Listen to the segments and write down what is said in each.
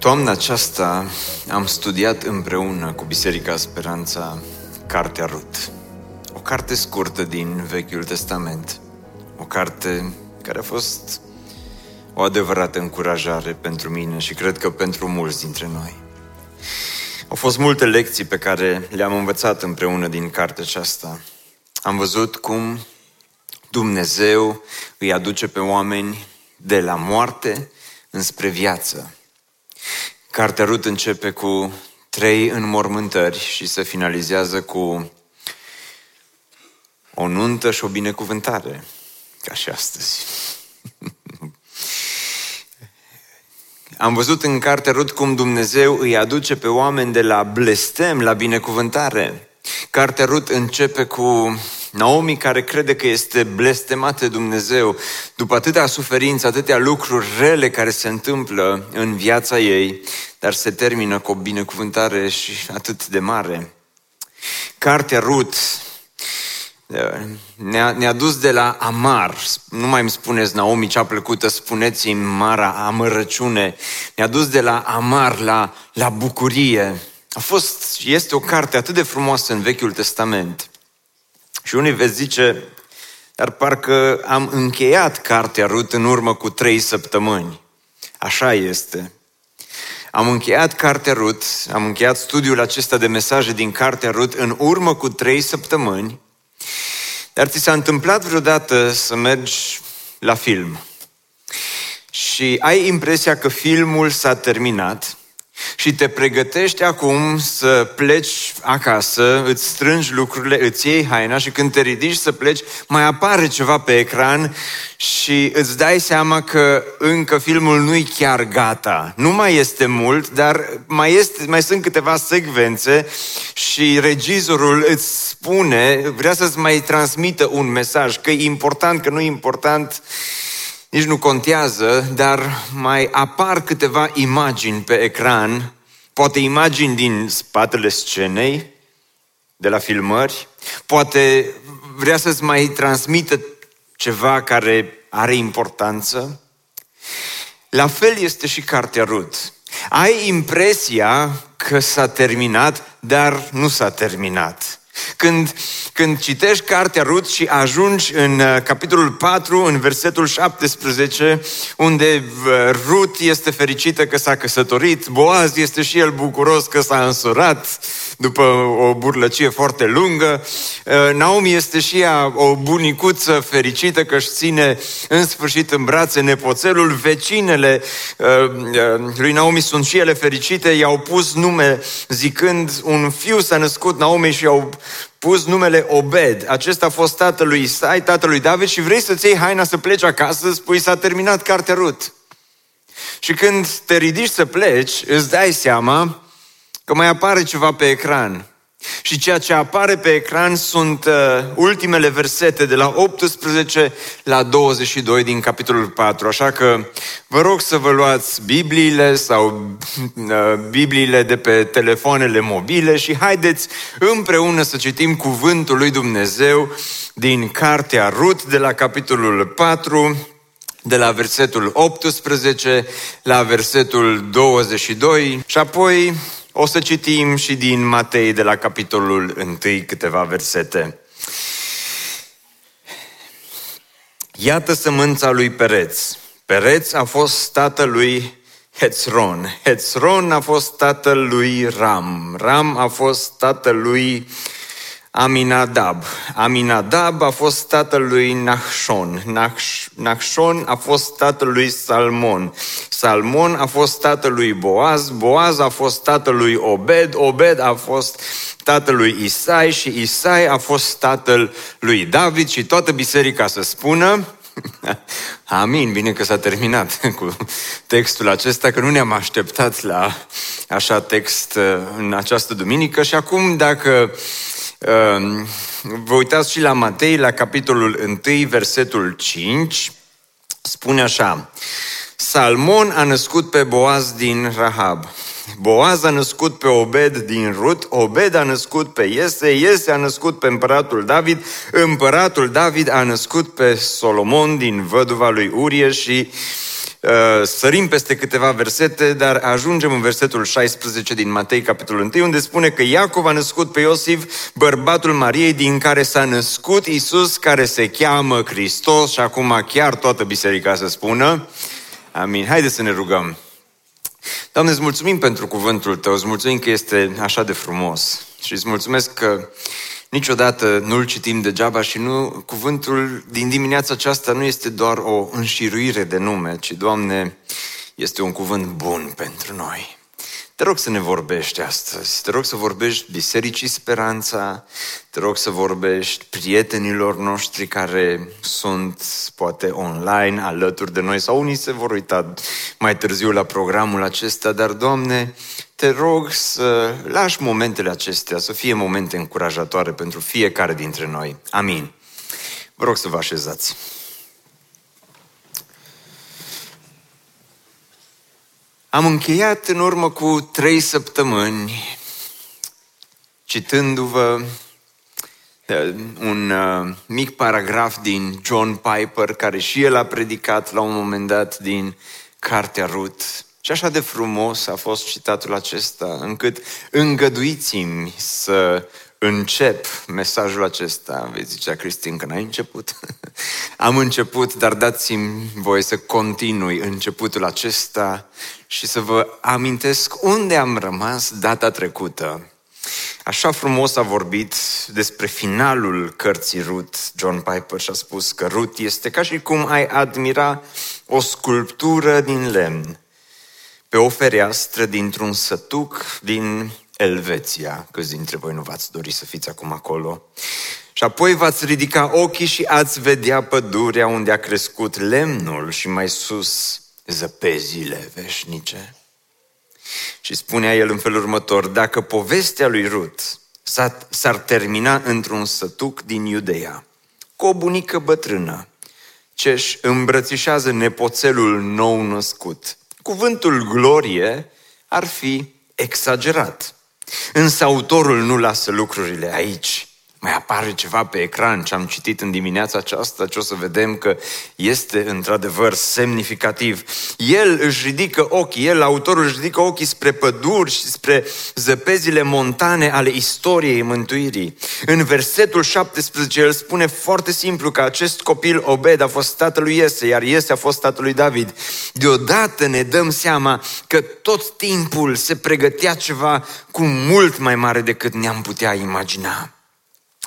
Toamna aceasta am studiat împreună cu Biserica Speranța Cartea Rut. O carte scurtă din Vechiul Testament. O carte care a fost o adevărată încurajare pentru mine și cred că pentru mulți dintre noi. Au fost multe lecții pe care le-am învățat împreună din cartea aceasta. Am văzut cum Dumnezeu îi aduce pe oameni de la moarte înspre viață Cartea Rut începe cu trei înmormântări și se finalizează cu o nuntă și o binecuvântare, ca și astăzi. Am văzut în cartea Rut cum Dumnezeu îi aduce pe oameni de la blestem la binecuvântare. Cartea Rut începe cu Naomi care crede că este blestemată de Dumnezeu după atâtea suferință, atâtea lucruri rele care se întâmplă în viața ei, dar se termină cu o binecuvântare și atât de mare. Cartea Rut ne-a, ne dus de la amar, nu mai îmi spuneți Naomi cea plăcută, spuneți-mi mara amărăciune, ne-a dus de la amar la, la bucurie. A fost, este o carte atât de frumoasă în Vechiul Testament. Și unii veți zice, dar parcă am încheiat cartea Rut în urmă cu trei săptămâni. Așa este. Am încheiat cartea Rut, am încheiat studiul acesta de mesaje din cartea Rut în urmă cu trei săptămâni, dar ți s-a întâmplat vreodată să mergi la film și ai impresia că filmul s-a terminat și te pregătești acum să pleci acasă, îți strângi lucrurile, îți iei haina și când te ridici să pleci, mai apare ceva pe ecran și îți dai seama că încă filmul nu-i chiar gata. Nu mai este mult, dar mai, este, mai sunt câteva secvențe și regizorul îți spune, vrea să-ți mai transmită un mesaj, că e important, că nu e important, nici nu contează, dar mai apar câteva imagini pe ecran, poate imagini din spatele scenei, de la filmări, poate vrea să-ți mai transmită ceva care are importanță. La fel este și cartea Rut. Ai impresia că s-a terminat, dar nu s-a terminat. Când, când citești cartea Rut și ajungi în uh, capitolul 4, în versetul 17, unde uh, Rut este fericită că s-a căsătorit, Boaz este și el bucuros că s-a însurat după o burlăcie foarte lungă, uh, Naomi este și ea o bunicuță fericită că își ține în sfârșit în brațe nepoțelul, vecinele lui Naomi sunt și ele fericite, i-au pus nume zicând un fiu s-a născut Naomi și i-au pus numele Obed. Acesta a fost tatălui Isai, tatălui David și vrei să-ți iei haina să pleci acasă, spui s-a terminat cartea Rut. Și când te ridici să pleci, îți dai seama că mai apare ceva pe ecran. Și ceea ce apare pe ecran sunt uh, ultimele versete de la 18 la 22 din capitolul 4. Așa că vă rog să vă luați Bibliile sau uh, Bibliile de pe telefoanele mobile și haideți împreună să citim cuvântul lui Dumnezeu din Cartea Rut de la capitolul 4 de la versetul 18 la versetul 22 și apoi o să citim și din Matei de la capitolul 1 câteva versete. Iată sămânța lui Pereț. Pereț a fost tatălui Hețron. Hețron a fost tatălui Ram. Ram a fost tatălui Aminadab. Aminadab a fost tatăl lui Nachshon. Nachshon a fost tatăl lui Salmon. Salmon a fost tatăl lui Boaz. Boaz a fost tatăl lui Obed. Obed a fost tatăl lui Isai și Isai a fost tatăl lui David și toată biserica să spună Amin, bine că s-a terminat cu textul acesta, că nu ne-am așteptat la așa text uh, în această duminică și acum dacă uh, vă uitați și la Matei, la capitolul 1, versetul 5, spune așa, Salmon a născut pe Boaz din Rahab. Boaz a născut pe Obed din Rut, Obed a născut pe Iese, Iese a născut pe împăratul David, împăratul David a născut pe Solomon din văduva lui Urie și uh, sărim peste câteva versete, dar ajungem în versetul 16 din Matei, capitolul 1, unde spune că Iacov a născut pe Iosif, bărbatul Mariei, din care s-a născut Isus, care se cheamă Hristos și acum chiar toată biserica să spună. Amin. Haideți să ne rugăm. Doamne, îți mulțumim pentru cuvântul Tău, îți mulțumim că este așa de frumos și îți mulțumesc că niciodată nu-l citim degeaba și nu, cuvântul din dimineața aceasta nu este doar o înșiruire de nume, ci, Doamne, este un cuvânt bun pentru noi. Te rog să ne vorbești astăzi, te rog să vorbești Bisericii Speranța, te rog să vorbești prietenilor noștri care sunt poate online alături de noi sau unii se vor uita mai târziu la programul acesta, dar Doamne, te rog să lași momentele acestea să fie momente încurajatoare pentru fiecare dintre noi. Amin. Vă rog să vă așezați. Am încheiat în urmă cu trei săptămâni citându-vă uh, un uh, mic paragraf din John Piper, care și el a predicat la un moment dat din Cartea Ruth. Și așa de frumos a fost citatul acesta, încât îngăduiți-mi să încep mesajul acesta. Vei zicea, Cristin, că n-ai început? Am început, dar dați-mi voie să continui începutul acesta și să vă amintesc unde am rămas data trecută. Așa frumos a vorbit despre finalul cărții Ruth, John Piper, și a spus că Ruth este ca și cum ai admira o sculptură din lemn pe o fereastră dintr-un sătuc din Elveția. Câți dintre voi nu v-ați dori să fiți acum acolo? Și apoi v-ați ridica ochii și ați vedea pădurea unde a crescut lemnul și mai sus zăpezile veșnice. Și spunea el în felul următor, dacă povestea lui Rut s-ar termina într-un sătuc din Iudeea, cu o bunică bătrână, ce își îmbrățișează nepoțelul nou născut, cuvântul glorie ar fi exagerat. Însă autorul nu lasă lucrurile aici. Mai apare ceva pe ecran ce am citit în dimineața aceasta, ce o să vedem că este într-adevăr semnificativ. El își ridică ochii, el, autorul își ridică ochii spre păduri și spre zăpezile montane ale istoriei mântuirii. În versetul 17 el spune foarte simplu că acest copil Obed a fost tatăl lui Iese, iar Iese a fost tatăl lui David. Deodată ne dăm seama că tot timpul se pregătea ceva cu mult mai mare decât ne-am putea imagina.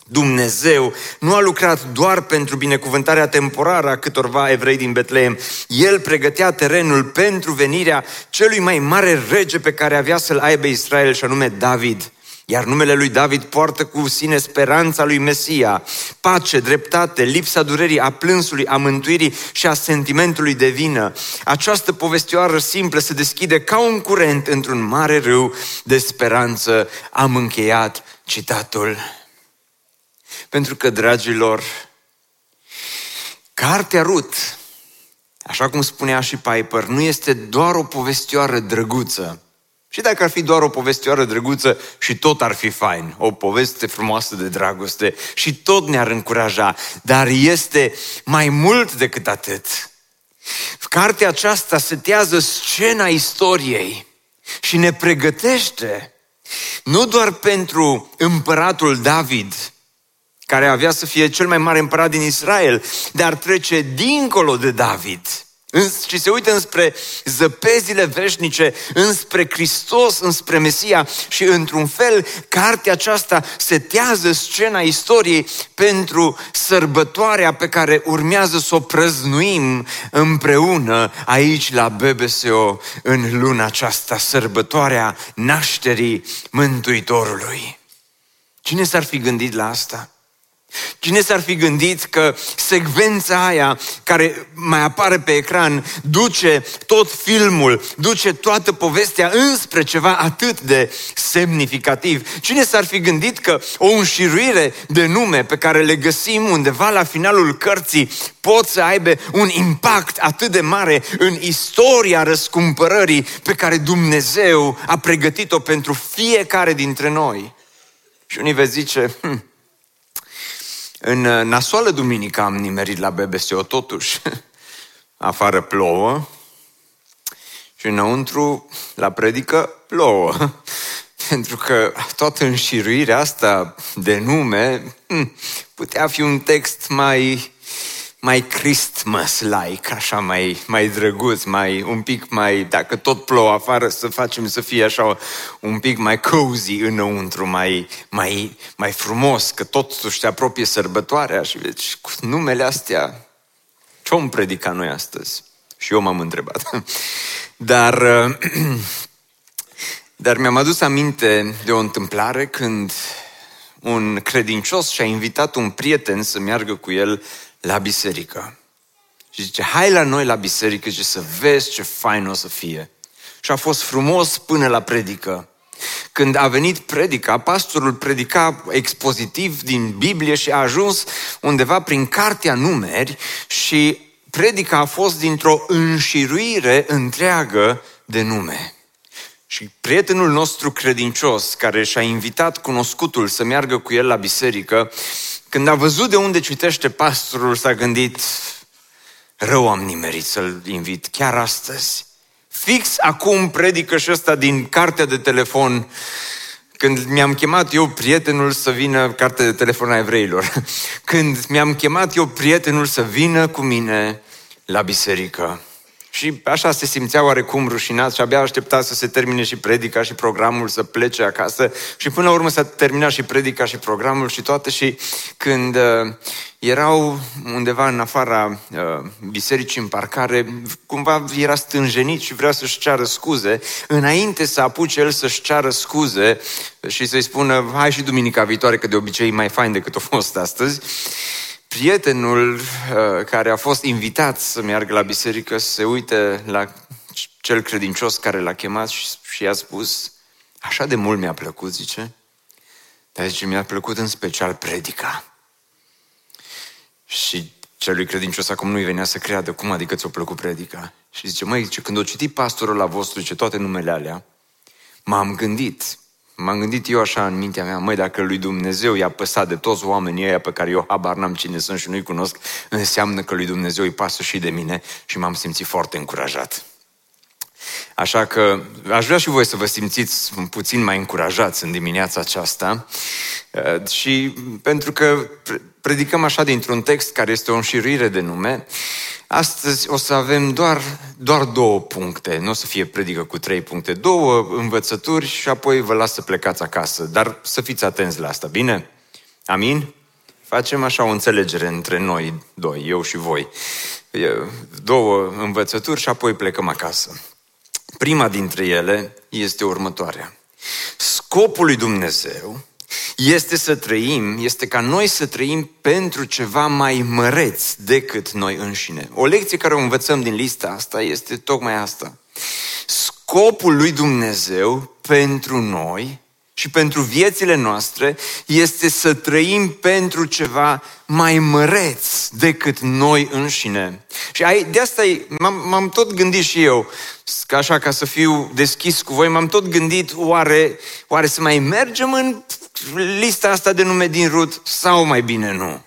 Dumnezeu nu a lucrat doar pentru binecuvântarea temporară a câtorva evrei din Betlehem. El pregătea terenul pentru venirea celui mai mare rege pe care avea să-l aibă Israel, și anume David. Iar numele lui David poartă cu sine speranța lui Mesia, pace, dreptate, lipsa durerii, a plânsului, a mântuirii și a sentimentului de vină. Această povestioară simplă se deschide ca un curent într-un mare râu de speranță. Am încheiat citatul. Pentru că, dragilor, cartea Rut, așa cum spunea și Piper, nu este doar o povestioară drăguță. Și dacă ar fi doar o povestioară drăguță și tot ar fi fain, o poveste frumoasă de dragoste și tot ne-ar încuraja, dar este mai mult decât atât. Cartea aceasta setează scena istoriei și ne pregătește nu doar pentru împăratul David, care avea să fie cel mai mare împărat din Israel, dar trece dincolo de David și se uită înspre zăpezile veșnice, înspre Hristos, înspre Mesia și într-un fel cartea aceasta setează scena istoriei pentru sărbătoarea pe care urmează să o prăznuim împreună aici la BBSO în luna aceasta, sărbătoarea nașterii Mântuitorului. Cine s-ar fi gândit la asta? Cine s-ar fi gândit că secvența aia care mai apare pe ecran duce tot filmul, duce toată povestea înspre ceva atât de semnificativ? Cine s-ar fi gândit că o înșiruire de nume pe care le găsim undeva la finalul cărții pot să aibă un impact atât de mare în istoria răscumpărării pe care Dumnezeu a pregătit-o pentru fiecare dintre noi? Și unii veți zice, hm, în uh, nasoală duminică am nimerit la BBSO totuși. Afară plouă și înăuntru la predică plouă. Pentru că toată înșiruirea asta de nume hm, putea fi un text mai mai Christmas-like, așa mai, mai drăguț, mai, un pic mai, dacă tot plouă afară, să facem să fie așa un pic mai cozy înăuntru, mai, mai, mai frumos, că totuși se apropie sărbătoarea și deci cu numele astea, ce om predica noi astăzi? Și eu m-am întrebat. Dar, dar mi-am adus aminte de o întâmplare când un credincios și-a invitat un prieten să meargă cu el la biserică. Și zice, hai la noi la biserică și să vezi ce fain o să fie. Și a fost frumos până la predică. Când a venit predica, pastorul predica expozitiv din Biblie și a ajuns undeva prin cartea numeri și predica a fost dintr-o înșiruire întreagă de nume. Și prietenul nostru credincios, care și-a invitat cunoscutul să meargă cu el la biserică, când a văzut de unde citește pastorul, s-a gândit, rău am nimerit să-l invit chiar astăzi. Fix acum predică și ăsta din cartea de telefon, când mi-am chemat eu prietenul să vină, cartea de telefon a evreilor, când mi-am chemat eu prietenul să vină cu mine la biserică. Și așa se simțea oarecum rușinat și abia aștepta să se termine și predica și programul, să plece acasă. Și până la urmă s-a terminat și predica și programul și toate. Și când uh, erau undeva în afara uh, bisericii în parcare, cumva era stânjenit și vrea să-și ceară scuze. Înainte să apuce el să-și ceară scuze și să-i spună, hai și duminica viitoare, că de obicei e mai fain decât a fost astăzi, prietenul uh, care a fost invitat să meargă la biserică se uite la cel credincios care l-a chemat și, și i-a spus, așa de mult mi-a plăcut, zice, dar zice, mi-a plăcut în special predica. Și celui credincios acum nu-i venea să creadă cum adică ți-a plăcut predica. Și zice, măi, zice, când o citit pastorul la vostru, zice, toate numele alea, m-am gândit, M-am gândit eu așa în mintea mea, măi, dacă lui Dumnezeu i-a păsat de toți oamenii ăia pe care eu habar n-am cine sunt și nu-i cunosc, înseamnă că lui Dumnezeu îi pasă și de mine și m-am simțit foarte încurajat. Așa că aș vrea și voi să vă simțiți puțin mai încurajați în dimineața aceasta uh, și pentru că predicăm așa dintr-un text care este o înșiruire de nume, astăzi o să avem doar, doar două puncte, nu o să fie predică cu trei puncte, două învățături și apoi vă las să plecați acasă, dar să fiți atenți la asta, bine? Amin? Facem așa o înțelegere între noi doi, eu și voi. Două învățături și apoi plecăm acasă. Prima dintre ele este următoarea. Scopul lui Dumnezeu este să trăim, este ca noi să trăim pentru ceva mai măreț decât noi înșine. O lecție care o învățăm din lista asta este tocmai asta. Scopul lui Dumnezeu pentru noi și pentru viețile noastre este să trăim pentru ceva mai măreț decât noi înșine. Și de asta m-am, m-am tot gândit și eu, ca așa ca să fiu deschis cu voi, m-am tot gândit oare, oare să mai mergem în lista asta de nume din Rut sau mai bine nu?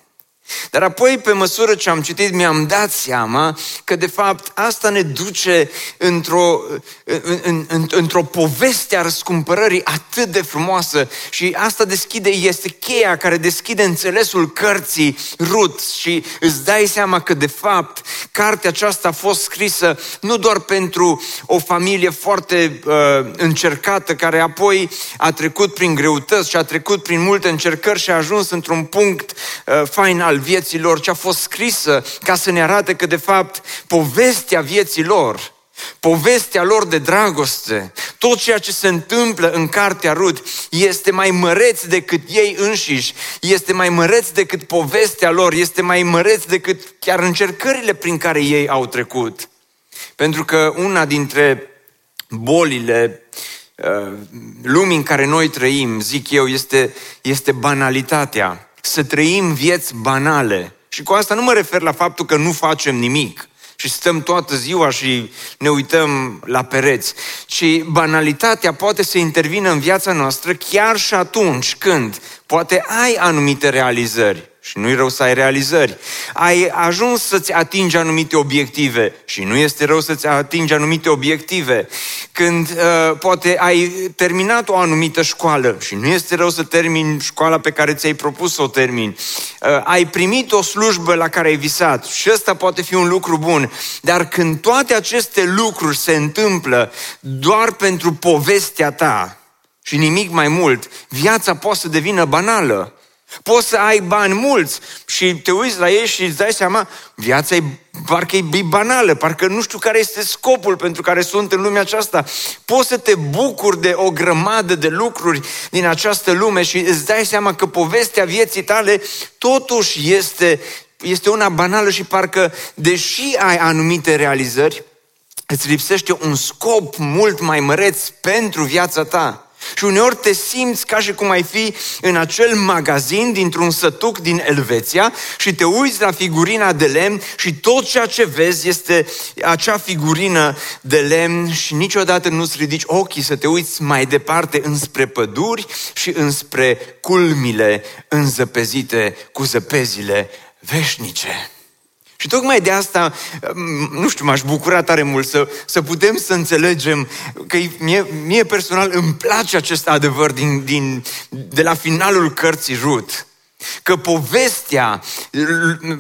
Dar apoi, pe măsură ce am citit, mi-am dat seama că, de fapt, asta ne duce într-o, în, în, în, într-o poveste a răscumpărării atât de frumoasă și asta deschide, este cheia care deschide înțelesul cărții Rut și îți dai seama că, de fapt, cartea aceasta a fost scrisă nu doar pentru o familie foarte uh, încercată, care apoi a trecut prin greutăți și a trecut prin multe încercări și a ajuns într-un punct uh, final al vieții lor, ce a fost scrisă ca să ne arate că, de fapt, povestea vieții lor, povestea lor de dragoste, tot ceea ce se întâmplă în cartea Rut este mai măreț decât ei înșiși, este mai măreț decât povestea lor, este mai măreț decât chiar încercările prin care ei au trecut. Pentru că una dintre bolile uh, lumii în care noi trăim, zic eu, este, este banalitatea. Să trăim vieți banale. Și cu asta nu mă refer la faptul că nu facem nimic și stăm toată ziua și ne uităm la pereți, ci banalitatea poate să intervină în viața noastră chiar și atunci când poate ai anumite realizări, și nu-i rău să ai realizări. Ai ajuns să-ți atingi anumite obiective și nu este rău să-ți atingi anumite obiective. Când uh, poate ai terminat o anumită școală și nu este rău să termini școala pe care ți-ai propus să o termini. Uh, ai primit o slujbă la care ai visat și ăsta poate fi un lucru bun. Dar când toate aceste lucruri se întâmplă doar pentru povestea ta și nimic mai mult, viața poate să devină banală. Poți să ai bani mulți și te uiți la ei și îți dai seama, viața e parcă e banală, parcă nu știu care este scopul pentru care sunt în lumea aceasta. Poți să te bucuri de o grămadă de lucruri din această lume și îți dai seama că povestea vieții tale totuși este, este una banală și parcă, deși ai anumite realizări, îți lipsește un scop mult mai măreț pentru viața ta. Și uneori te simți ca și cum ai fi în acel magazin dintr-un sătuc din Elveția și te uiți la figurina de lemn și tot ceea ce vezi este acea figurină de lemn și niciodată nu-ți ridici ochii să te uiți mai departe înspre păduri și înspre culmile înzăpezite cu zăpezile veșnice. Și tocmai de asta, nu știu, m-aș bucura tare mult să, să putem să înțelegem că mie, mie personal îmi place acest adevăr din, din, de la finalul cărții Rut. Că povestea,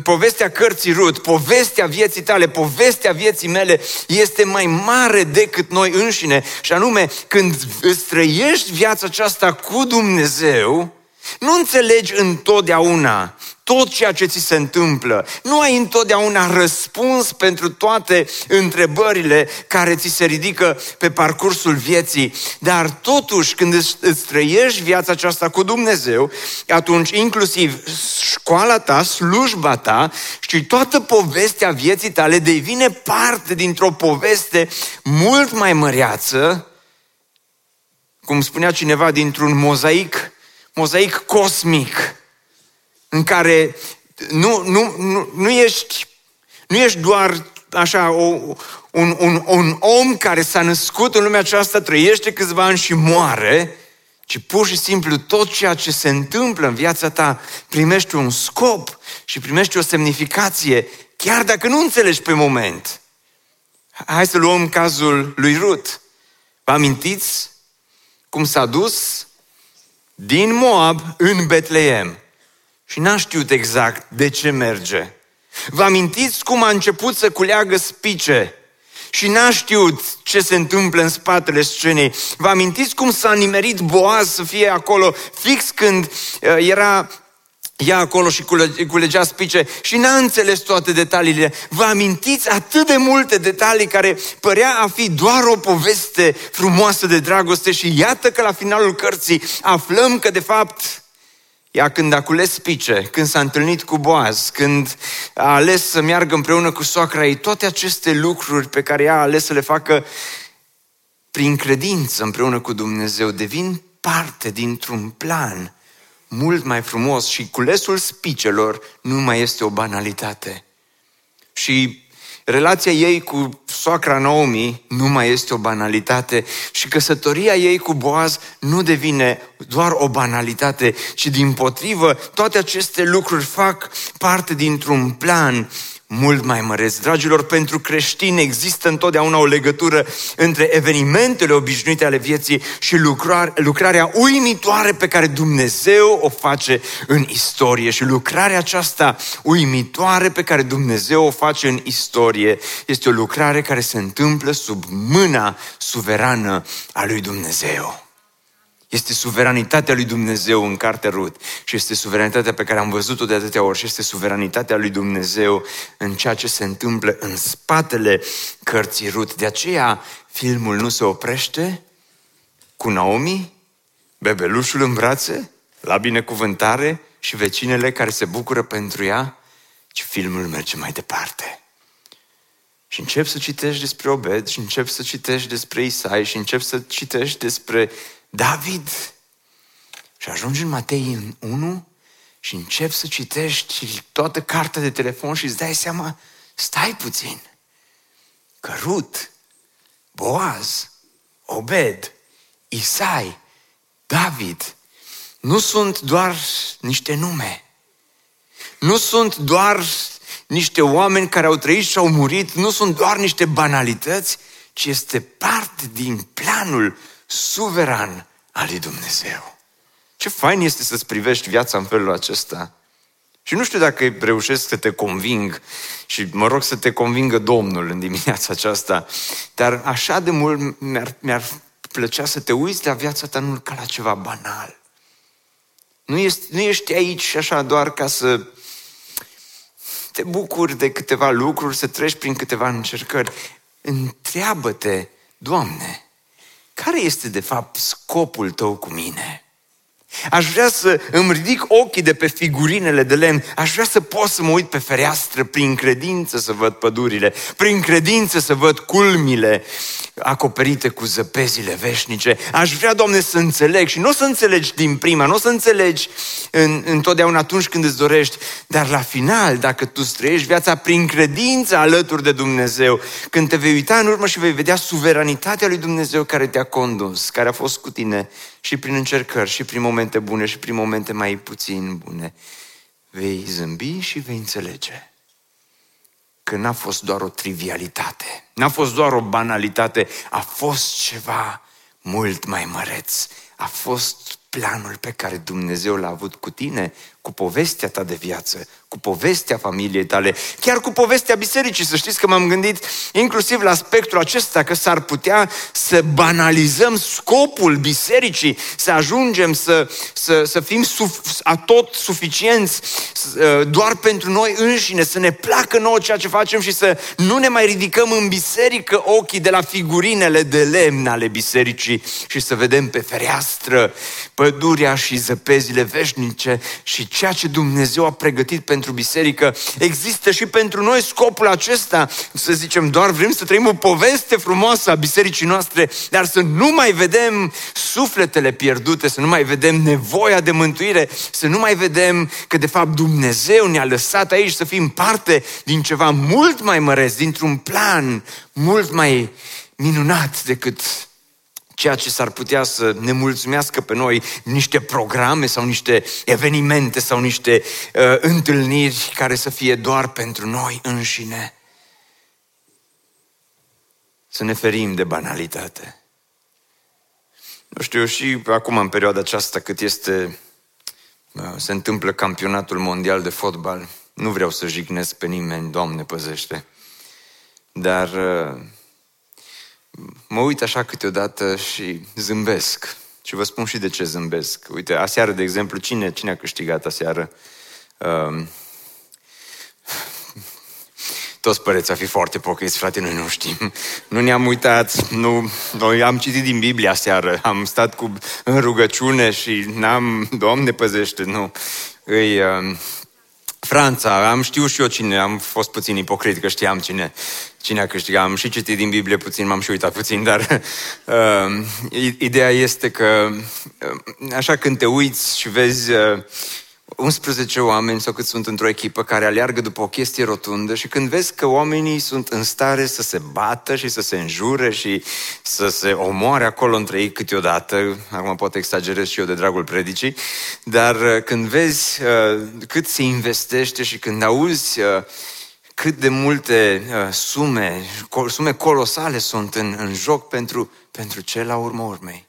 povestea cărții Rut, povestea vieții tale, povestea vieții mele este mai mare decât noi înșine. Și anume, când îți trăiești viața aceasta cu Dumnezeu, nu înțelegi întotdeauna tot ceea ce ți se întâmplă. Nu ai întotdeauna răspuns pentru toate întrebările care ți se ridică pe parcursul vieții, dar totuși când îți trăiești viața aceasta cu Dumnezeu, atunci inclusiv școala ta, slujba ta și toată povestea vieții tale devine parte dintr-o poveste mult mai măreață, cum spunea cineva, dintr-un mozaic, mozaic cosmic în care nu, nu, nu, nu, ești, nu ești doar așa o, un, un, un om care s-a născut în lumea aceasta, trăiește câțiva ani și moare, ci pur și simplu tot ceea ce se întâmplă în viața ta primește un scop și primește o semnificație, chiar dacă nu înțelegi pe moment. Hai să luăm cazul lui Rut. Vă amintiți cum s-a dus din Moab în Betleem? Și n-a știut exact de ce merge. Vă amintiți cum a început să culeagă spice și n-a știut ce se întâmplă în spatele scenei. Vă amintiți cum s-a nimerit Boaz să fie acolo fix când uh, era ea acolo și culegea spice și n-a înțeles toate detaliile. Vă amintiți atât de multe detalii care părea a fi doar o poveste frumoasă de dragoste și iată că la finalul cărții aflăm că de fapt ea când a cules spice, când s-a întâlnit cu Boaz, când a ales să meargă împreună cu soacra ei, toate aceste lucruri pe care ea a ales să le facă prin credință împreună cu Dumnezeu, devin parte dintr-un plan mult mai frumos și culesul spicelor nu mai este o banalitate. Și relația ei cu soacra Naomi nu mai este o banalitate și căsătoria ei cu Boaz nu devine doar o banalitate, ci din potrivă toate aceste lucruri fac parte dintr-un plan mult mai măreți. Dragilor, pentru creștini există întotdeauna o legătură între evenimentele obișnuite ale vieții și lucrarea uimitoare pe care Dumnezeu o face în istorie. Și lucrarea aceasta uimitoare pe care Dumnezeu o face în istorie este o lucrare care se întâmplă sub mâna suverană a lui Dumnezeu. Este suveranitatea lui Dumnezeu în cartea Rut și este suveranitatea pe care am văzut-o de atâtea ori și este suveranitatea lui Dumnezeu în ceea ce se întâmplă în spatele cărții Rut. De aceea filmul nu se oprește, cu Naomi, bebelușul în brațe, la binecuvântare și vecinele care se bucură pentru ea, ci filmul merge mai departe. Și încep să citești despre Obed și încep să citești despre Isai și încep să citești despre David. Și ajungi în Matei 1 și încep să citești toată cartea de telefon și îți dai seama, stai puțin, că Rut, Boaz, Obed, Isai, David, nu sunt doar niște nume. Nu sunt doar niște oameni care au trăit și au murit, nu sunt doar niște banalități, ci este parte din planul suveran al lui Dumnezeu. Ce fain este să-ți privești viața în felul acesta. Și nu știu dacă reușesc să te conving și mă rog să te convingă Domnul în dimineața aceasta, dar așa de mult mi-ar, mi-ar plăcea să te uiți la viața ta nu ca la ceva banal. Nu, ești, nu ești aici așa doar ca să te bucuri de câteva lucruri, să treci prin câteva încercări. Întreabă-te, Doamne, care este de fapt scopul Tău cu mine? Aș vrea să îmi ridic ochii de pe figurinele de lemn, aș vrea să pot să mă uit pe fereastră prin credință să văd pădurile, prin credință să văd culmile acoperite cu zăpezile veșnice. Aș vrea, Doamne, să înțeleg și nu o să înțelegi din prima, nu o să înțelegi în, întotdeauna atunci când îți dorești, dar la final, dacă tu trăiești viața prin credință alături de Dumnezeu, când te vei uita în urmă și vei vedea suveranitatea lui Dumnezeu care te-a condus, care a fost cu tine și prin încercări, și prin momente bune, și prin momente mai puțin bune, vei zâmbi și vei înțelege că n-a fost doar o trivialitate, n-a fost doar o banalitate, a fost ceva mult mai măreț, a fost planul pe care Dumnezeu l-a avut cu tine, cu povestea ta de viață, cu povestea familiei tale, chiar cu povestea bisericii. Să știți că m-am gândit inclusiv la aspectul acesta, că s-ar putea să banalizăm scopul bisericii, să ajungem să, să, să fim suf, atot suficienți uh, doar pentru noi înșine, să ne placă nouă ceea ce facem și să nu ne mai ridicăm în biserică ochii de la figurinele de lemn ale bisericii și să vedem pe fereastră pădurea și zăpezile veșnice și ceea ce Dumnezeu a pregătit pentru biserică, există și pentru noi. Scopul acesta, să zicem, doar vrem să trăim o poveste frumoasă a bisericii noastre, dar să nu mai vedem sufletele pierdute, să nu mai vedem nevoia de mântuire, să nu mai vedem că de fapt Dumnezeu ne-a lăsat aici să fim parte din ceva mult mai măreț, dintr-un plan mult mai minunat decât ceea ce s-ar putea să ne mulțumească pe noi niște programe sau niște evenimente sau niște uh, întâlniri care să fie doar pentru noi înșine. Să ne ferim de banalitate. Nu știu, și acum în perioada aceasta cât este, uh, se întâmplă campionatul mondial de fotbal, nu vreau să jignesc pe nimeni, Doamne păzește, dar uh, mă uit așa câteodată și zâmbesc. Și vă spun și de ce zâmbesc. Uite, aseară, de exemplu, cine, cine a câștigat aseară? Um, toți păreți a fi foarte pocăiți, frate, noi nu știm. Nu ne-am uitat, nu, noi am citit din Biblia seară, am stat cu, în rugăciune și n-am, Doamne păzește, nu. Îi, uh, Franța, am știut și eu cine, am fost puțin ipocrit că știam cine, cine a câștigat. Am și citit din Biblie puțin, m-am și uitat puțin, dar uh, ideea este că uh, așa când te uiți și vezi uh, 11 oameni sau cât sunt într-o echipă care aleargă după o chestie rotundă și când vezi că oamenii sunt în stare să se bată și să se înjure și să se omoare acolo între ei câteodată, acum poate exagerez și eu de dragul predicii, dar uh, când vezi uh, cât se investește și când auzi uh, cât de multe uh, sume, sume colosale sunt în, în joc pentru, pentru ce la urmă urmei.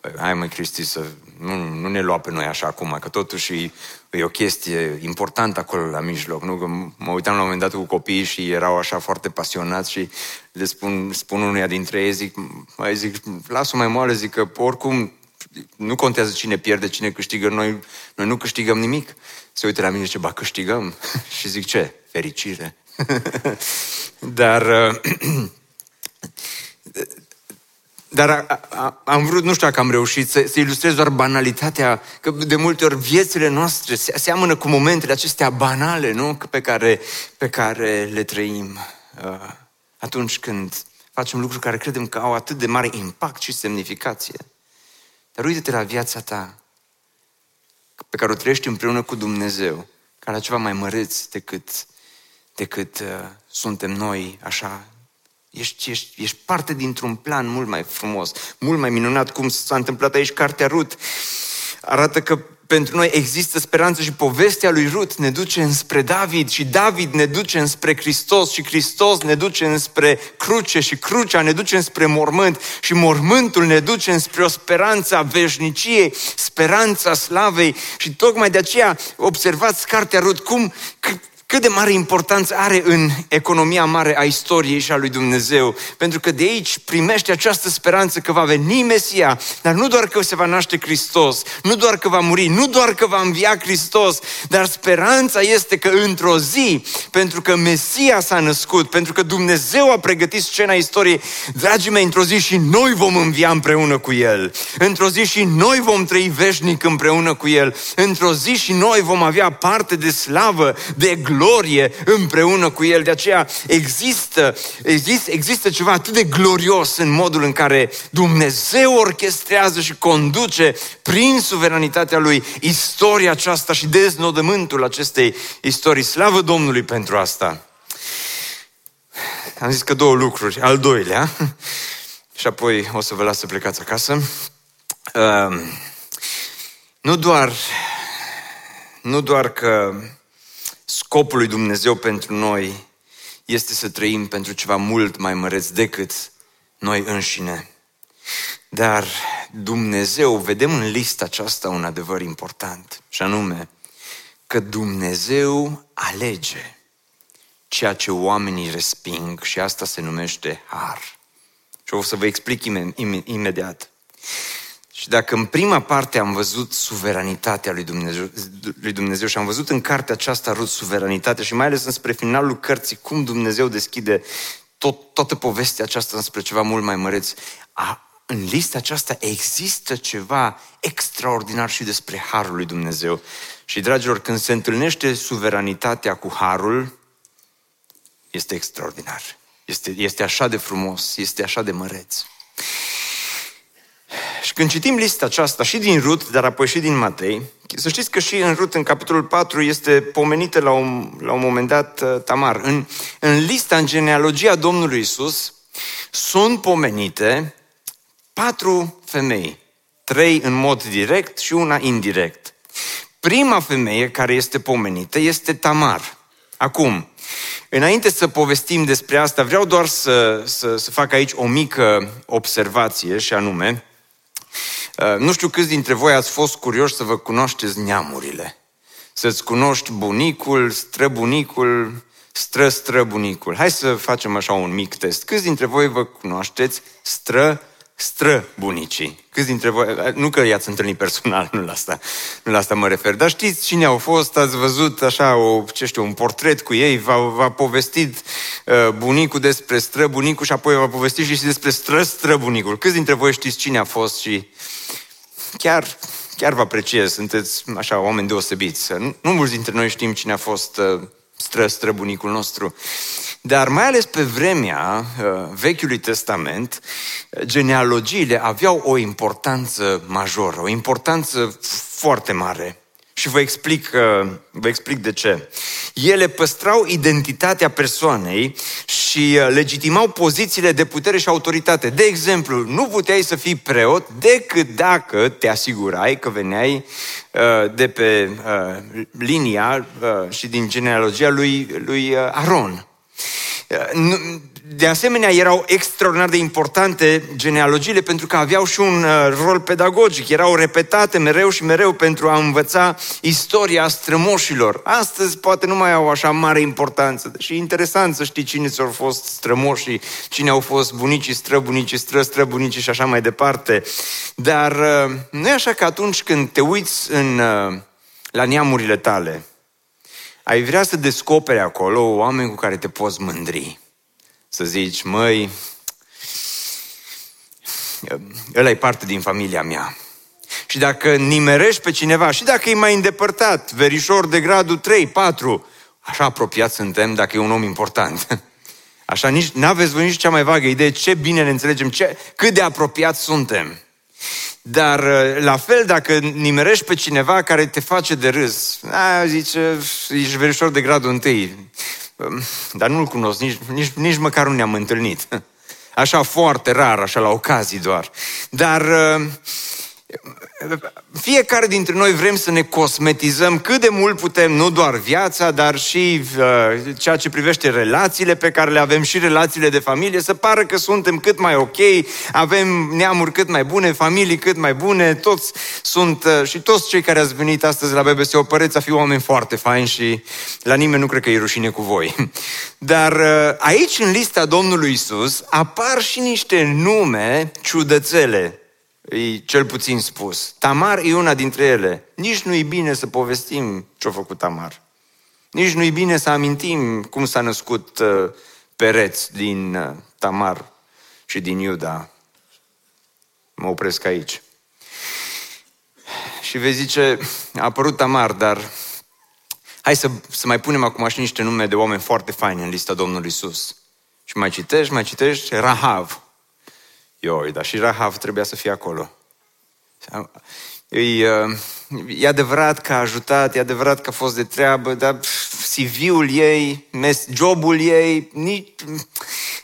Păi, hai mă, Cristi, să nu, nu ne lua pe noi așa acum, că totuși e o chestie importantă acolo la mijloc. Nu? Că mă uitam la un moment dat cu copiii și erau așa foarte pasionați și le spun, spun unuia dintre ei, zic, mai zic, lasă mai moale, zic că oricum nu contează cine pierde, cine câștigă, noi, noi nu câștigăm nimic. Se uită la mine și zice, ba câștigăm. și zic, ce? Fericire. Dar dar a, a, am vrut, nu știu dacă am reușit, să, să ilustrez doar banalitatea, că de multe ori viețile noastre se seamănă cu momentele acestea banale, nu? Pe care, pe care le trăim uh, atunci când facem lucruri care credem că au atât de mare impact și semnificație. Dar uite-te la viața ta, pe care o trăiești împreună cu Dumnezeu, ca la ceva mai măreț decât, decât uh, suntem noi, așa. Ești, ești, ești parte dintr-un plan mult mai frumos, mult mai minunat, cum s-a întâmplat aici Cartea Rut. Arată că pentru noi există speranță și povestea lui Rut ne duce înspre David și David ne duce înspre Hristos și Hristos ne duce înspre cruce și crucea ne duce înspre mormânt și mormântul ne duce înspre o speranță a veșniciei, speranța slavei și tocmai de aceea observați cartea Rut cum cât de mare importanță are în economia mare a istoriei și a lui Dumnezeu. Pentru că de aici primește această speranță că va veni Mesia, dar nu doar că se va naște Hristos, nu doar că va muri, nu doar că va învia Hristos, dar speranța este că într-o zi, pentru că Mesia s-a născut, pentru că Dumnezeu a pregătit scena istoriei, dragii mei, într-o zi și noi vom învia împreună cu El. Într-o zi și noi vom trăi veșnic împreună cu El. Într-o zi și noi vom avea parte de slavă, de glorie glorie împreună cu El. De aceea există, există, există ceva atât de glorios în modul în care Dumnezeu orchestrează și conduce prin suveranitatea Lui istoria aceasta și deznodământul acestei istorii. Slavă Domnului pentru asta! Am zis că două lucruri. Al doilea, și apoi o să vă las să plecați acasă. Uh, nu doar, nu doar că Scopul lui Dumnezeu pentru noi este să trăim pentru ceva mult mai măreț decât noi înșine. Dar Dumnezeu, vedem în lista aceasta un adevăr important, și anume că Dumnezeu alege ceea ce oamenii resping și asta se numește har. Și o să vă explic imediat. Și dacă în prima parte am văzut suveranitatea lui Dumnezeu, lui Dumnezeu și am văzut în cartea aceasta rut suveranitatea și mai ales înspre finalul cărții cum Dumnezeu deschide tot, toată povestea aceasta înspre ceva mult mai măreț, a, în lista aceasta există ceva extraordinar și despre Harul lui Dumnezeu. Și, dragilor, când se întâlnește suveranitatea cu Harul, este extraordinar. Este, este așa de frumos, este așa de măreț. Și când citim lista aceasta și din Rut, dar apoi și din Matei, să știți că și în Rut, în capitolul 4, este pomenită la un, la un moment dat uh, Tamar. În, în lista, în genealogia Domnului Isus, sunt pomenite patru femei. Trei în mod direct și una indirect. Prima femeie care este pomenită este Tamar. Acum, înainte să povestim despre asta, vreau doar să, să, să fac aici o mică observație și anume, Uh, nu știu câți dintre voi ați fost curioși să vă cunoașteți neamurile. Să-ți cunoști bunicul, străbunicul, stră-străbunicul. Hai să facem așa un mic test. Câți dintre voi vă cunoașteți stră străbunicii. Câți dintre voi, uh, nu că i-ați întâlnit personal, nu la asta, nu la asta mă refer, dar știți cine au fost, ați văzut așa, o, ce știu, un portret cu ei, v-a, v-a povestit uh, bunicul despre străbunicul și apoi v-a povestit și despre stră-străbunicul. Câți dintre voi știți cine a fost și chiar, chiar vă apreciez, sunteți așa oameni deosebiți. Nu, nu mulți dintre noi știm cine a fost uh, stră, străbunicul nostru. Dar mai ales pe vremea uh, Vechiului Testament, genealogiile aveau o importanță majoră, o importanță foarte mare. Și vă explic, uh, vă explic de ce. Ele păstrau identitatea persoanei și uh, legitimau pozițiile de putere și autoritate. De exemplu, nu puteai să fii preot decât dacă te asigurai că veneai uh, de pe linia și din genealogia lui, lui Aron. De asemenea, erau extraordinar de importante genealogiile pentru că aveau și un uh, rol pedagogic. Erau repetate mereu și mereu pentru a învăța istoria strămoșilor. Astăzi poate nu mai au așa mare importanță. Și interesant să știi cine ți-au fost strămoșii, cine au fost bunicii, străbunicii, stră-străbunicii și așa mai departe. Dar uh, nu e așa că atunci când te uiți în, uh, la neamurile tale, ai vrea să descoperi acolo oameni cu care te poți mândri. Să zici, măi, ăla e parte din familia mea. Și dacă nimerești pe cineva, și dacă e mai îndepărtat, verișor de gradul 3, 4, așa apropiat suntem dacă e un om important. Așa nici n-aveți voi nici cea mai vagă idee ce bine ne înțelegem, ce, cât de apropiat suntem. Dar uh, la fel, dacă nimerești pe cineva care te face de râs, a, zice, ești verișor de gradul întâi, um, dar nu-l cunosc, nici, nici, nici măcar nu ne-am întâlnit. Așa foarte rar, așa la ocazii doar. Dar uh, fiecare dintre noi vrem să ne cosmetizăm cât de mult putem, nu doar viața, dar și uh, ceea ce privește relațiile pe care le avem și relațiile de familie, să pară că suntem cât mai ok, avem neamuri cât mai bune, familii cât mai bune, toți sunt, uh, și toți cei care ați venit astăzi la BBC o păreți a fi oameni foarte faini și la nimeni nu cred că e rușine cu voi. Dar uh, aici, în lista Domnului Isus, apar și niște nume ciudățele e cel puțin spus. Tamar e una dintre ele. Nici nu e bine să povestim ce-a făcut Tamar. Nici nu e bine să amintim cum s-a născut uh, Pereț din uh, Tamar și din Iuda. Mă opresc aici. Și vezi zice, a apărut Tamar, dar hai să, să mai punem acum și niște nume de oameni foarte faini în lista Domnului Isus. Și mai citești, mai citești, Rahav. Ioi, dar și Rahav trebuia să fie acolo. E, e adevărat că a ajutat, e adevărat că a fost de treabă, dar CV-ul ei, jobul ei, nici,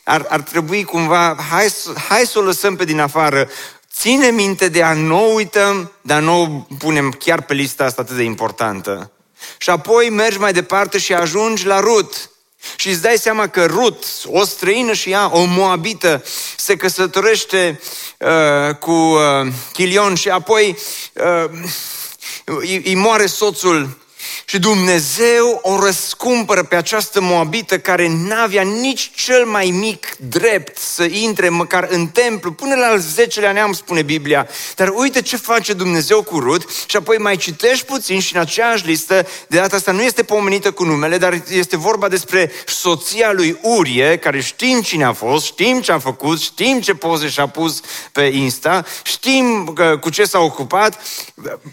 ar, ar trebui cumva, hai, hai să o lăsăm pe din afară, ține minte de a nu uităm, dar nu punem chiar pe lista asta atât de importantă. Și apoi mergi mai departe și ajungi la Rut. Și îți dai seama că Rut, o străină și ea, o moabită, se căsătorește uh, cu uh, Chilion și apoi uh, îi, îi moare soțul și Dumnezeu o răscumpără pe această moabită care n-avea nici cel mai mic drept să intre măcar în templu, până la al zecelea neam, spune Biblia. Dar uite ce face Dumnezeu cu Rut și apoi mai citești puțin și în aceeași listă, de data asta nu este pomenită cu numele, dar este vorba despre soția lui Urie, care știm cine a fost, știm ce a făcut, știm ce poze și-a pus pe Insta, știm cu ce s-a ocupat,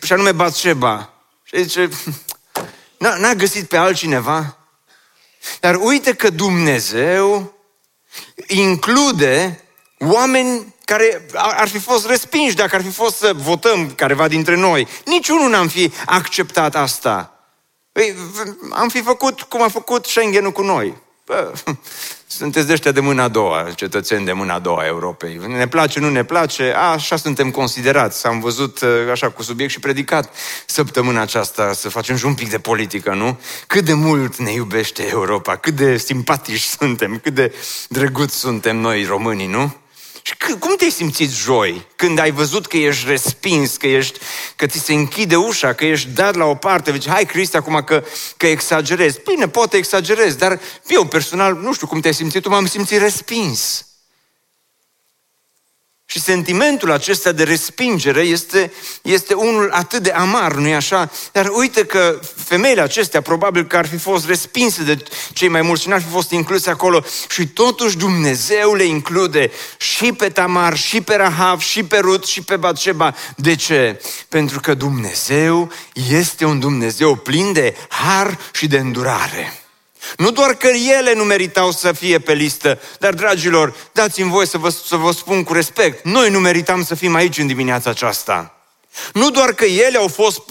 și anume Batsheba. Și zice, N-a, n-a găsit pe altcineva? Dar uite că Dumnezeu include oameni care ar fi fost respinși dacă ar fi fost să votăm careva dintre noi. Niciunul n-am fi acceptat asta. Păi, am fi făcut cum a făcut Schengen-ul cu noi. Bă, sunteți de ăștia de mâna a doua, cetățeni de mâna a doua a Europei. Ne place, nu ne place, a, așa suntem considerați. Am văzut uh, așa cu subiect și predicat săptămâna aceasta să facem și un pic de politică, nu? Cât de mult ne iubește Europa, cât de simpatici suntem, cât de drăguți suntem noi românii, nu? Și cum te-ai simțit joi când ai văzut că ești respins, că, ești, că ți se închide ușa, că ești dat la o parte? Zici, hai Cristi, acum că, că exagerez. Bine, pot exagerez, dar eu personal, nu știu cum te-ai simțit, tu m-am simțit respins. Și sentimentul acesta de respingere este, este unul atât de amar, nu-i așa? Dar uite că femeile acestea probabil că ar fi fost respinse de cei mai mulți și n-ar fi fost incluse acolo și totuși Dumnezeu le include și pe Tamar, și pe Rahav, și pe Rut, și pe Batșeba. De ce? Pentru că Dumnezeu este un Dumnezeu plin de har și de îndurare. Nu doar că ele nu meritau să fie pe listă, dar, dragilor, dați-mi voie să vă, să vă spun cu respect, noi nu meritam să fim aici în dimineața aceasta. Nu doar că ele au fost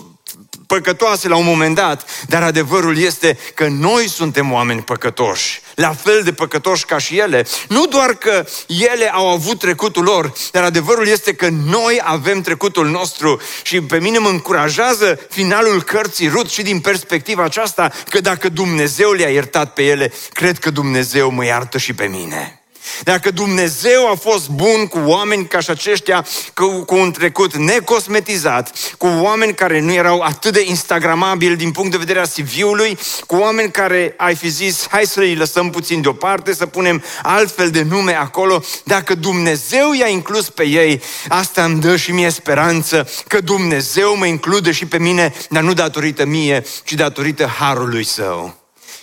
păcătoase la un moment dat, dar adevărul este că noi suntem oameni păcătoși, la fel de păcătoși ca și ele. Nu doar că ele au avut trecutul lor, dar adevărul este că noi avem trecutul nostru și pe mine mă încurajează finalul cărții Rut și din perspectiva aceasta că dacă Dumnezeu le-a iertat pe ele, cred că Dumnezeu mă iartă și pe mine. Dacă Dumnezeu a fost bun cu oameni ca și aceștia, cu, cu un trecut necosmetizat, cu oameni care nu erau atât de instagramabili din punct de vedere a CV-ului, cu oameni care ai fi zis, hai să îi lăsăm puțin deoparte, să punem altfel de nume acolo, dacă Dumnezeu i-a inclus pe ei, asta îmi dă și mie speranță că Dumnezeu mă include și pe mine, dar nu datorită mie, ci datorită harului său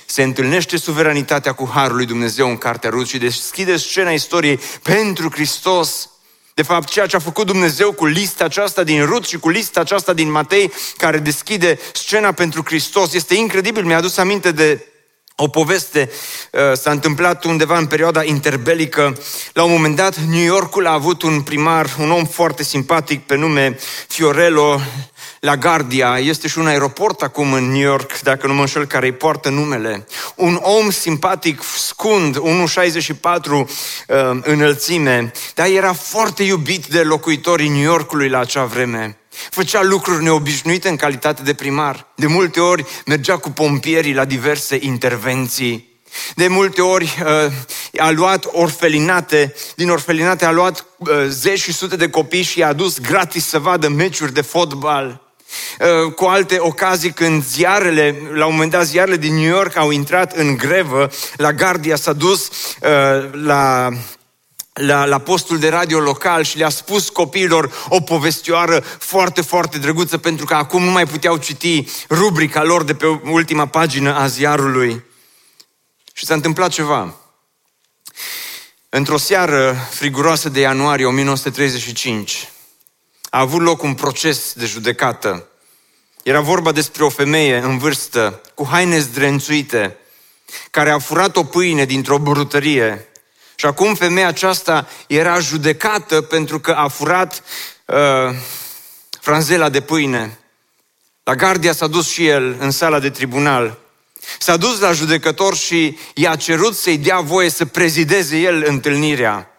se întâlnește suveranitatea cu Harul lui Dumnezeu în Cartea Rut și deschide scena istoriei pentru Hristos. De fapt, ceea ce a făcut Dumnezeu cu lista aceasta din Rut și cu lista aceasta din Matei, care deschide scena pentru Hristos, este incredibil. Mi-a adus aminte de o poveste uh, s-a întâmplat undeva în perioada interbelică. La un moment dat, New Yorkul a avut un primar, un om foarte simpatic pe nume Fiorello La Guardia. Este și un aeroport acum în New York, dacă nu mă înșel, care îi poartă numele. Un om simpatic, scund, 1,64 uh, înălțime, dar era foarte iubit de locuitorii New Yorkului la acea vreme. Făcea lucruri neobișnuite în calitate de primar. De multe ori mergea cu pompierii la diverse intervenții. De multe ori uh, a luat orfelinate, din orfelinate a luat uh, zeci și sute de copii și i-a adus gratis să vadă meciuri de fotbal. Uh, cu alte ocazii când ziarele, la un moment dat ziarele din New York au intrat în grevă, la Guardia s-a dus uh, la la, la postul de radio local și le-a spus copiilor o povestioară foarte, foarte drăguță pentru că acum nu mai puteau citi rubrica lor de pe ultima pagină a ziarului. Și s-a întâmplat ceva. Într-o seară friguroasă de ianuarie 1935 a avut loc un proces de judecată. Era vorba despre o femeie în vârstă, cu haine zdrențuite, care a furat o pâine dintr-o brutărie și acum femeia aceasta era judecată pentru că a furat uh, franzela de pâine. La gardia s-a dus și el în sala de tribunal. S-a dus la judecător și i-a cerut să-i dea voie să prezideze el întâlnirea.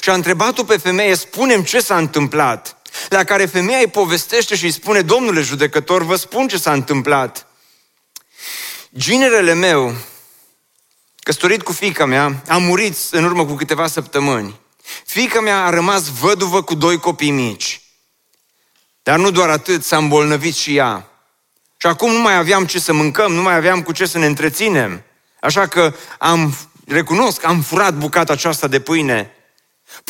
Și a întrebat-o pe femeie, spunem ce s-a întâmplat. La care femeia îi povestește și îi spune, domnule judecător, vă spun ce s-a întâmplat. Ginerele meu căsătorit cu fica mea, a murit în urmă cu câteva săptămâni. Fica mea a rămas văduvă cu doi copii mici. Dar nu doar atât, s-a îmbolnăvit și ea. Și acum nu mai aveam ce să mâncăm, nu mai aveam cu ce să ne întreținem. Așa că am, recunosc, am furat bucata aceasta de pâine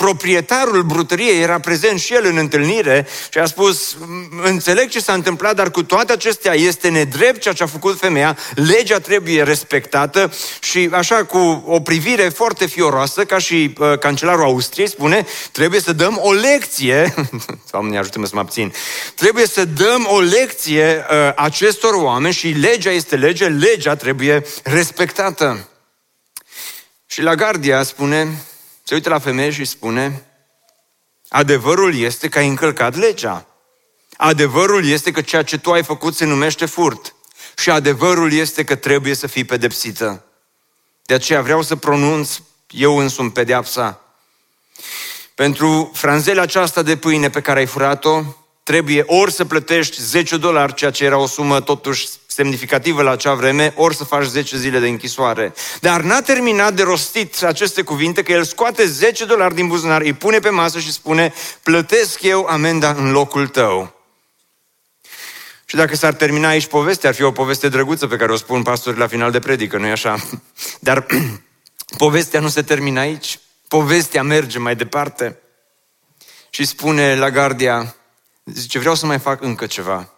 Proprietarul brutăriei era prezent și el în întâlnire și a spus, înțeleg ce s-a întâmplat, dar cu toate acestea este nedrept ceea ce a făcut femeia, legea trebuie respectată și așa cu o privire foarte fioroasă, ca și uh, cancelarul Austriei spune, trebuie să dăm o lecție, Doamne ajută-mă să mă abțin, trebuie să dăm o lecție uh, acestor oameni și legea este lege, legea trebuie respectată. Și la Gardia spune, se uită la femeie și spune, adevărul este că ai încălcat legea. Adevărul este că ceea ce tu ai făcut se numește furt. Și adevărul este că trebuie să fii pedepsită. De aceea vreau să pronunț eu însumi pedeapsa. Pentru franzela aceasta de pâine pe care ai furat-o, trebuie ori să plătești 10 dolari, ceea ce era o sumă totuși semnificativă la acea vreme, ori să faci 10 zile de închisoare. Dar n-a terminat de rostit aceste cuvinte, că el scoate 10 dolari din buzunar, îi pune pe masă și spune, plătesc eu amenda în locul tău. Și dacă s-ar termina aici povestea, ar fi o poveste drăguță pe care o spun pastorii la final de predică, nu-i așa? Dar povestea nu se termină aici. Povestea merge mai departe și spune la Gardia, zice, vreau să mai fac încă ceva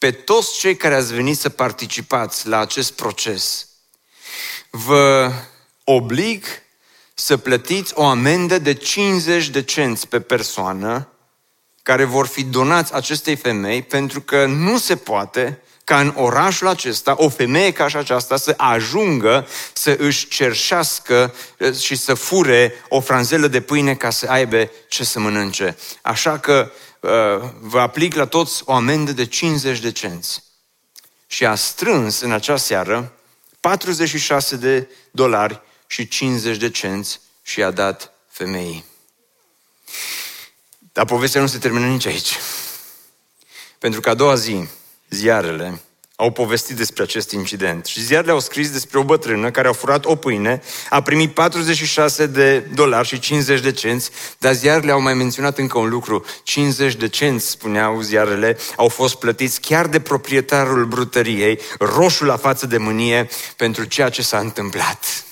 pe toți cei care ați venit să participați la acest proces, vă oblig să plătiți o amendă de 50 de cenți pe persoană care vor fi donați acestei femei pentru că nu se poate ca în orașul acesta o femeie ca și aceasta să ajungă să își cerșească eh, și să fure o franzelă de pâine ca să aibă ce să mănânce. Așa că Uh, vă aplic la toți o amendă de 50 de cenți. Și a strâns în acea seară 46 de dolari și 50 de cenți și a dat femeii. Dar povestea nu se termină nici aici. Pentru că a doua zi, ziarele au povestit despre acest incident. Și ziarele au scris despre o bătrână care a furat o pâine, a primit 46 de dolari și 50 de cenți, dar ziarele au mai menționat încă un lucru. 50 de cenți, spuneau ziarele, au fost plătiți chiar de proprietarul brutăriei, roșu la față de mânie, pentru ceea ce s-a întâmplat.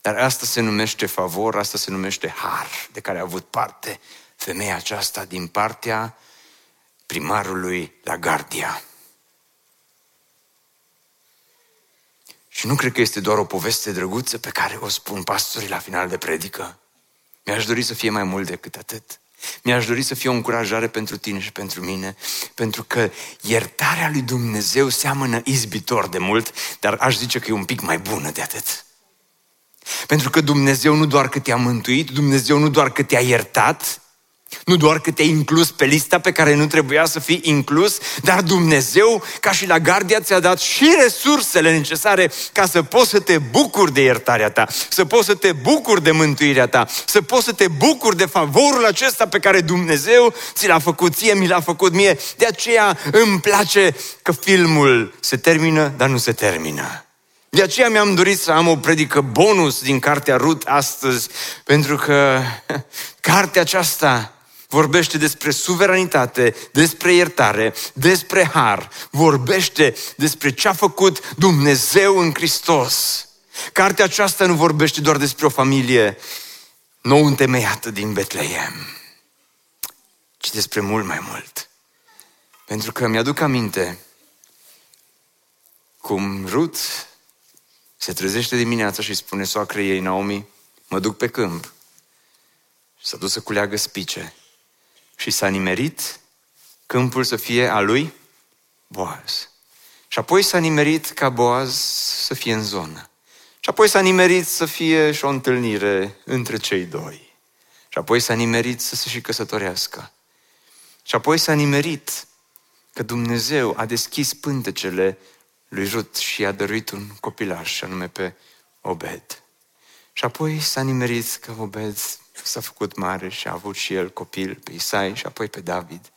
Dar asta se numește favor, asta se numește har de care a avut parte femeia aceasta din partea primarului la Gardia. Și nu cred că este doar o poveste drăguță pe care o spun pastorii la final de predică. Mi-aș dori să fie mai mult decât atât. Mi-aș dori să fie o încurajare pentru tine și pentru mine, pentru că iertarea lui Dumnezeu seamănă izbitor de mult, dar aș zice că e un pic mai bună de atât. Pentru că Dumnezeu nu doar că te-a mântuit, Dumnezeu nu doar că te-a iertat, nu doar că te-ai inclus pe lista pe care nu trebuia să fii inclus, dar Dumnezeu, ca și la Gardia, ți-a dat și resursele necesare ca să poți să te bucuri de iertarea ta, să poți să te bucuri de mântuirea ta, să poți să te bucuri de favorul acesta pe care Dumnezeu ți l-a făcut ție, mi l-a făcut mie. De aceea îmi place că filmul se termină, dar nu se termină. De aceea mi-am dorit să am o predică bonus din cartea Rut astăzi, pentru că cartea aceasta vorbește despre suveranitate, despre iertare, despre har, vorbește despre ce a făcut Dumnezeu în Hristos. Cartea aceasta nu vorbește doar despre o familie nou întemeiată din Betleem, ci despre mult mai mult. Pentru că mi-aduc aminte cum Ruth se trezește dimineața și spune soacră ei, Naomi, mă duc pe câmp. Și s-a dus să culeagă spice. Și s-a nimerit câmpul să fie a lui Boaz. Și apoi s-a nimerit ca Boaz să fie în zonă. Și apoi s-a nimerit să fie și o întâlnire între cei doi. Și apoi s-a nimerit să se și căsătorească. Și apoi s-a nimerit că Dumnezeu a deschis pântecele lui Rut și i-a dăruit un copilaș, și anume pe Obed. Și apoi s-a nimerit că Obed s-a făcut mare și a avut și el copil pe Isai și apoi pe David.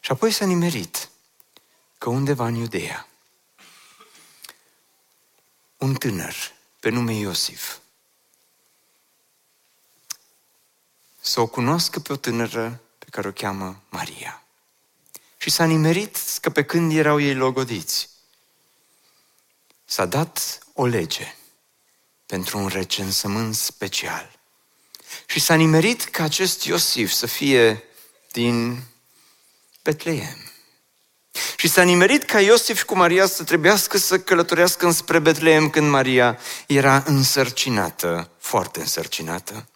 Și apoi s-a nimerit că undeva în Iudeea, un tânăr pe nume Iosif să o cunoască pe o tânără pe care o cheamă Maria. Și s-a nimerit că pe când erau ei logodiți, s-a dat o lege pentru un recensământ special. Și s-a nimerit ca acest Iosif să fie din Betleem. Și s-a nimerit ca Iosif cu Maria să trebuiască să călătorească înspre Betleem când Maria era însărcinată, foarte însărcinată.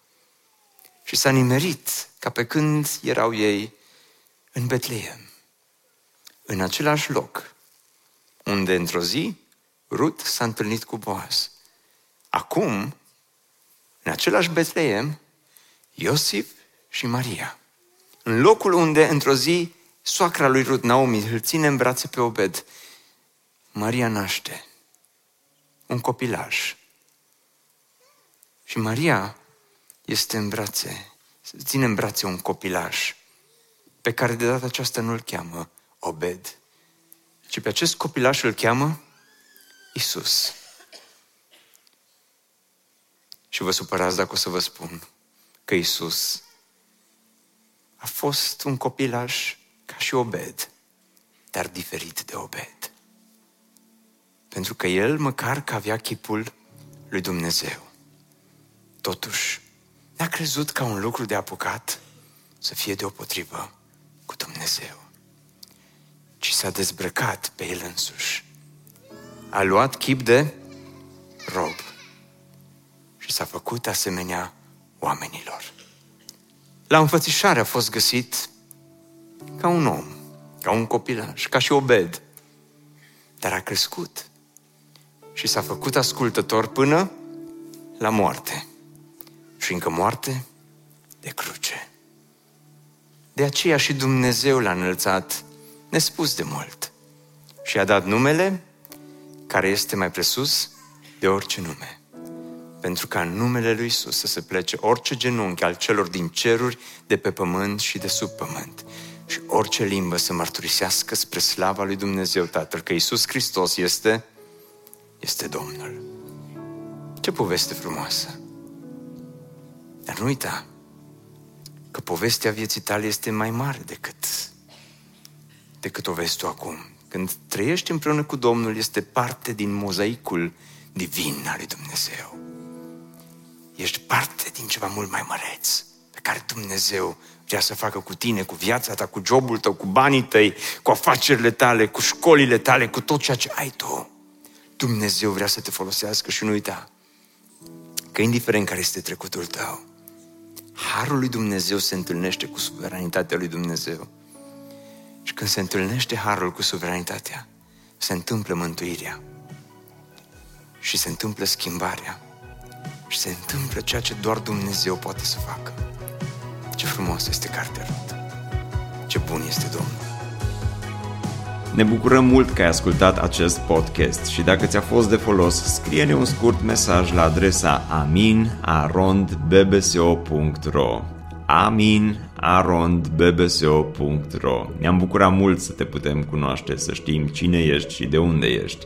Și s-a nimerit ca pe când erau ei în Betleem, în același loc, unde într-o zi Rut s-a întâlnit cu Boaz. Acum, în același Betleem, Iosif și Maria. În locul unde, într-o zi, soacra lui Rut, Naomi, îl ține în brațe pe Obed, Maria naște un copilaj. Și Maria este în brațe, ține în brațe un copilaj pe care de data aceasta nu îl cheamă Obed, ci pe acest copilaj îl cheamă Isus. Și vă supărați dacă o să vă spun că Isus a fost un copilaș ca și Obed, dar diferit de Obed. Pentru că el, măcar că avea chipul lui Dumnezeu, totuși n-a crezut ca un lucru de apucat să fie deopotrivă cu Dumnezeu, ci s-a dezbrăcat pe el însuși a luat chip de rob și s-a făcut asemenea oamenilor. La înfățișare a fost găsit ca un om, ca un copilaj, ca și Obed, dar a crescut și s-a făcut ascultător până la moarte și încă moarte de cruce. De aceea și Dumnezeu l-a înălțat nespus de mult și a dat numele care este mai presus de orice nume. Pentru ca în numele Lui Isus să se plece orice genunchi al celor din ceruri, de pe pământ și de sub pământ. Și orice limbă să mărturisească spre slava lui Dumnezeu Tatăl că Isus Hristos este, este Domnul. Ce poveste frumoasă! Dar nu uita că povestea vieții tale este mai mare decât, decât o vezi tu acum. Când trăiești împreună cu Domnul, este parte din mozaicul divin al lui Dumnezeu. Ești parte din ceva mult mai măreț pe care Dumnezeu vrea să facă cu tine, cu viața ta, cu jobul tău, cu banii tăi, cu afacerile tale, cu școlile tale, cu tot ceea ce ai tu. Dumnezeu vrea să te folosească și nu uita că indiferent care este trecutul tău, Harul lui Dumnezeu se întâlnește cu suveranitatea lui Dumnezeu. Și când se întâlnește harul cu suveranitatea, se întâmplă mântuirea. Și se întâmplă schimbarea. Și se întâmplă ceea ce doar Dumnezeu poate să facă. Ce frumos este cartea Rut. Ce bun este Domnul. Ne bucurăm mult că ai ascultat acest podcast și dacă ți-a fost de folos, scrie-ne un scurt mesaj la adresa aminarondbbso.ro aminarondbbso.ro Ne-am bucurat mult să te putem cunoaște, să știm cine ești și de unde ești.